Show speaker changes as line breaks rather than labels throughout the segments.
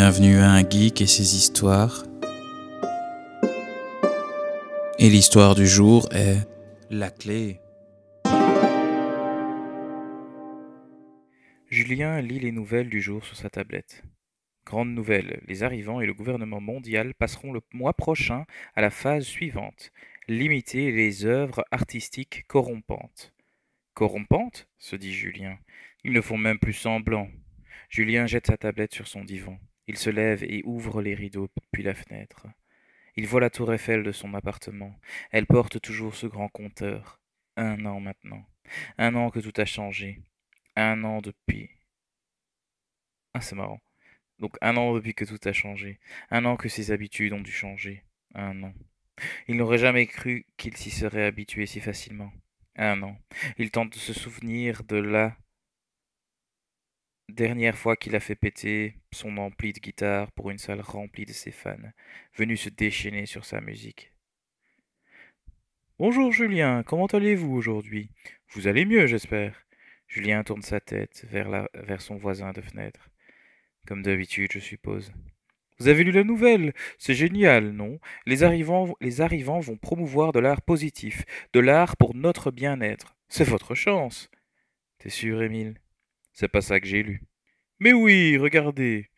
Bienvenue à un geek et ses histoires. Et l'histoire du jour est la clé.
Julien lit les nouvelles du jour sur sa tablette. Grande nouvelle, les arrivants et le gouvernement mondial passeront le mois prochain à la phase suivante, limiter les œuvres artistiques corrompantes. Corrompantes? se dit Julien. Ils ne font même plus semblant. Julien jette sa tablette sur son divan. Il se lève et ouvre les rideaux puis la fenêtre. Il voit la tour Eiffel de son appartement. Elle porte toujours ce grand compteur. Un an maintenant. Un an que tout a changé. Un an depuis. Ah, c'est marrant. Donc un an depuis que tout a changé. Un an que ses habitudes ont dû changer. Un an. Il n'aurait jamais cru qu'il s'y serait habitué si facilement. Un an. Il tente de se souvenir de la Dernière fois qu'il a fait péter son ampli de guitare pour une salle remplie de ses fans, venus se déchaîner sur sa musique. Bonjour Julien, comment allez-vous aujourd'hui? Vous allez mieux, j'espère. Julien tourne sa tête vers, la, vers son voisin de fenêtre. Comme d'habitude, je suppose. Vous avez lu la nouvelle? C'est génial, non? Les arrivants, les arrivants vont promouvoir de l'art positif, de l'art pour notre bien-être. C'est votre chance. T'es sûr, Émile? C'est pas ça que j'ai lu. Mais oui, regardez.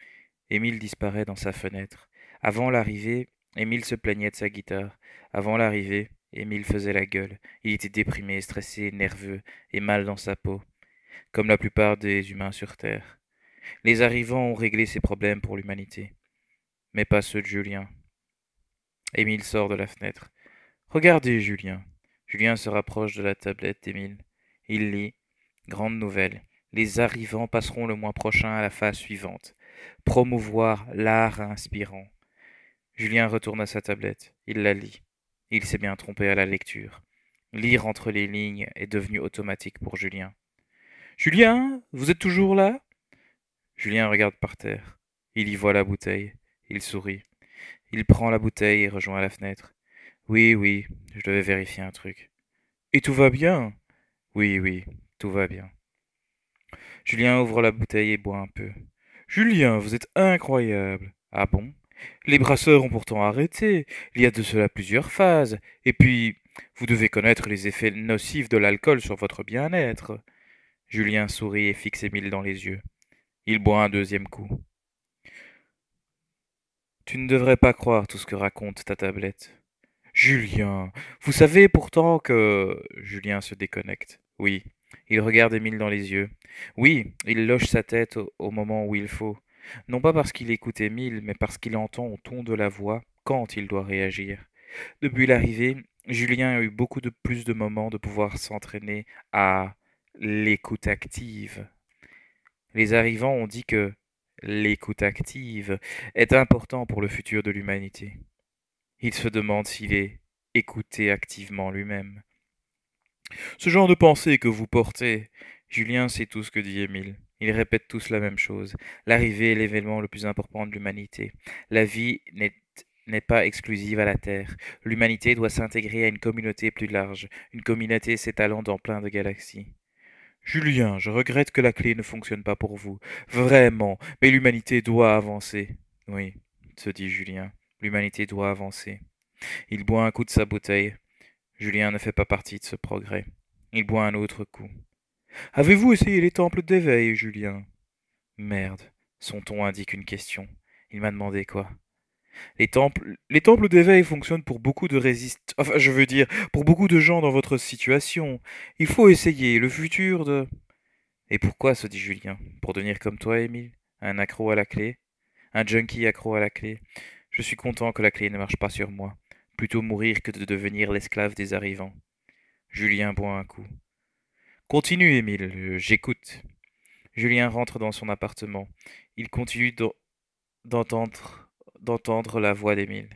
Émile disparaît dans sa fenêtre. Avant l'arrivée, Émile se plaignait de sa guitare. Avant l'arrivée, Émile faisait la gueule. Il était déprimé, stressé, nerveux et mal dans sa peau, comme la plupart des humains sur Terre. Les arrivants ont réglé ces problèmes pour l'humanité, mais pas ceux de Julien. Émile sort de la fenêtre. Regardez, Julien. Julien se rapproche de la tablette d'Émile. Il lit. Grande nouvelle. Les arrivants passeront le mois prochain à la phase suivante. Promouvoir l'art inspirant. Julien retourne à sa tablette. Il la lit. Il s'est bien trompé à la lecture. Lire entre les lignes est devenu automatique pour Julien. Julien, vous êtes toujours là? Julien regarde par terre. Il y voit la bouteille. Il sourit. Il prend la bouteille et rejoint la fenêtre. Oui, oui, je devais vérifier un truc. Et tout va bien Oui, oui, tout va bien. Julien ouvre la bouteille et boit un peu. Julien, vous êtes incroyable. Ah bon? Les brasseurs ont pourtant arrêté. Il y a de cela plusieurs phases. Et puis, vous devez connaître les effets nocifs de l'alcool sur votre bien-être. Julien sourit et fixe Émile dans les yeux. Il boit un deuxième coup. Tu ne devrais pas croire tout ce que raconte ta tablette. Julien, vous savez pourtant que. Julien se déconnecte. Oui, il regarde Émile dans les yeux. Oui, il loge sa tête au, moment où il faut. Non pas parce qu'il écoute Émile, mais parce qu'il entend au ton de la voix quand il doit réagir. Depuis l'arrivée, Julien a eu beaucoup de plus de moments de pouvoir s'entraîner à l'écoute active. Les arrivants ont dit que l'écoute active est important pour le futur de l'humanité. Il se demande s'il est écouté activement lui-même. Ce genre de pensée que vous portez. Julien sait tout ce que dit Émile. Ils répètent tous la même chose. L'arrivée est l'événement le plus important de l'humanité. La vie n'est pas exclusive à la Terre. L'humanité doit s'intégrer à une communauté plus large, une communauté s'étalant dans plein de galaxies. Julien, je regrette que la clé ne fonctionne pas pour vous. Vraiment, mais l'humanité doit avancer. Oui, se dit Julien, l'humanité doit avancer. Il boit un coup de sa bouteille. Julien ne fait pas partie de ce progrès. Il boit un autre coup. Avez-vous essayé les temples d'éveil, Julien? Merde, son ton indique une question. Il m'a demandé quoi? Les temples, les temples d'éveil fonctionnent pour beaucoup de résistants. Enfin, je veux dire, pour beaucoup de gens dans votre situation. Il faut essayer le futur de. Et pourquoi se dit Julien Pour devenir comme toi, Émile? Un accro à la clé? Un junkie accro à la clé? Je suis content que la clé ne marche pas sur moi plutôt mourir que de devenir l'esclave des arrivants. Julien boit un coup. Continue, Émile, j'écoute. Julien rentre dans son appartement. Il continue d'entendre d'entendre la voix d'Émile.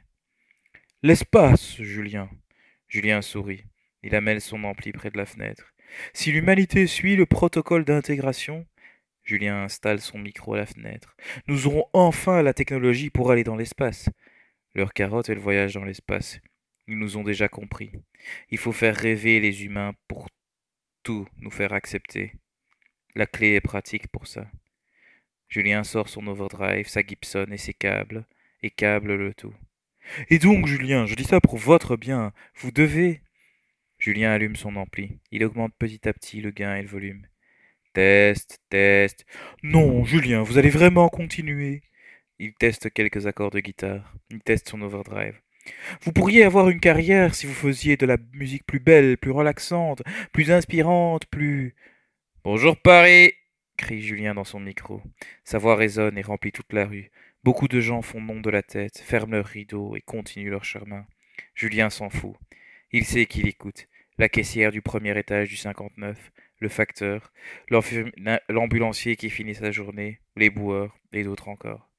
L'espace, Julien. Julien sourit. Il amène son ampli près de la fenêtre. Si l'humanité suit le protocole d'intégration, Julien installe son micro à la fenêtre. Nous aurons enfin la technologie pour aller dans l'espace. Leur carotte est le voyage dans l'espace. Ils nous ont déjà compris. Il faut faire rêver les humains pour tout nous faire accepter. La clé est pratique pour ça. Julien sort son overdrive, sa Gibson et ses câbles, et câble le tout. Et donc, Julien, je dis ça pour votre bien. Vous devez. Julien allume son ampli. Il augmente petit à petit le gain et le volume. Test, test. Non, Julien, vous allez vraiment continuer. Il teste quelques accords de guitare. Il teste son overdrive. Vous pourriez avoir une carrière si vous faisiez de la musique plus belle, plus relaxante, plus inspirante, plus. Bonjour Paris crie Julien dans son micro. Sa voix résonne et remplit toute la rue. Beaucoup de gens font nom de la tête, ferment leurs rideaux et continuent leur chemin. Julien s'en fout. Il sait qu'il écoute. La caissière du premier étage du 59, le facteur, l'ambulancier qui finit sa journée, les boueurs et d'autres encore.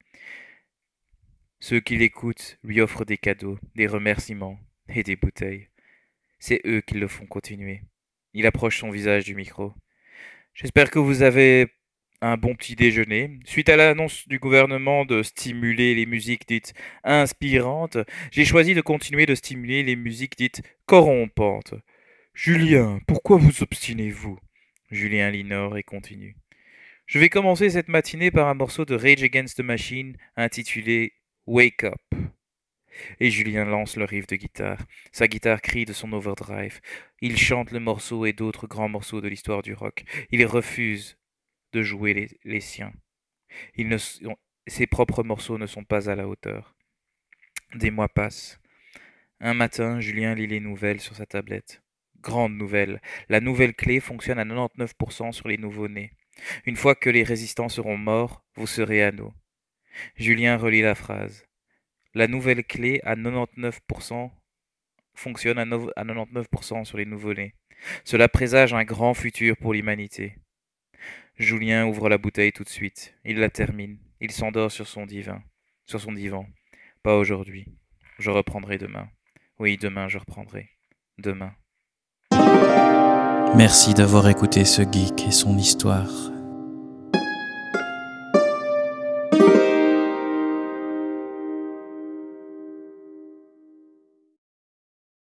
Ceux qui l'écoutent lui offrent des cadeaux, des remerciements et des bouteilles. C'est eux qui le font continuer. Il approche son visage du micro. J'espère que vous avez un bon petit déjeuner. Suite à l'annonce du gouvernement de stimuler les musiques dites inspirantes, j'ai choisi de continuer de stimuler les musiques dites corrompantes. Julien, pourquoi vous obstinez-vous? Julien l'ignore et continue. Je vais commencer cette matinée par un morceau de Rage Against the Machine intitulé Wake Up. Et Julien lance le riff de guitare. Sa guitare crie de son overdrive. Il chante le morceau et d'autres grands morceaux de l'histoire du rock. Il refuse de jouer les, siens. ses propres morceaux ne sont pas à la hauteur. Des mois passent. Un matin, Julien lit les nouvelles sur sa tablette. Grande nouvelle. La nouvelle clé fonctionne à 99% sur les nouveaux-nés. Une fois que les résistants seront morts, vous serez à nous. Julien relit la phrase. La nouvelle clé à 99% fonctionne à 99% sur les nouveau-nés. Cela présage un grand futur pour l'humanité. Julien ouvre la bouteille tout de suite. Il la termine. Il s'endort sur son divan. Sur son divan. Pas aujourd'hui. Je reprendrai demain. Oui, demain je reprendrai. Demain.
Merci d'avoir écouté ce geek et son histoire.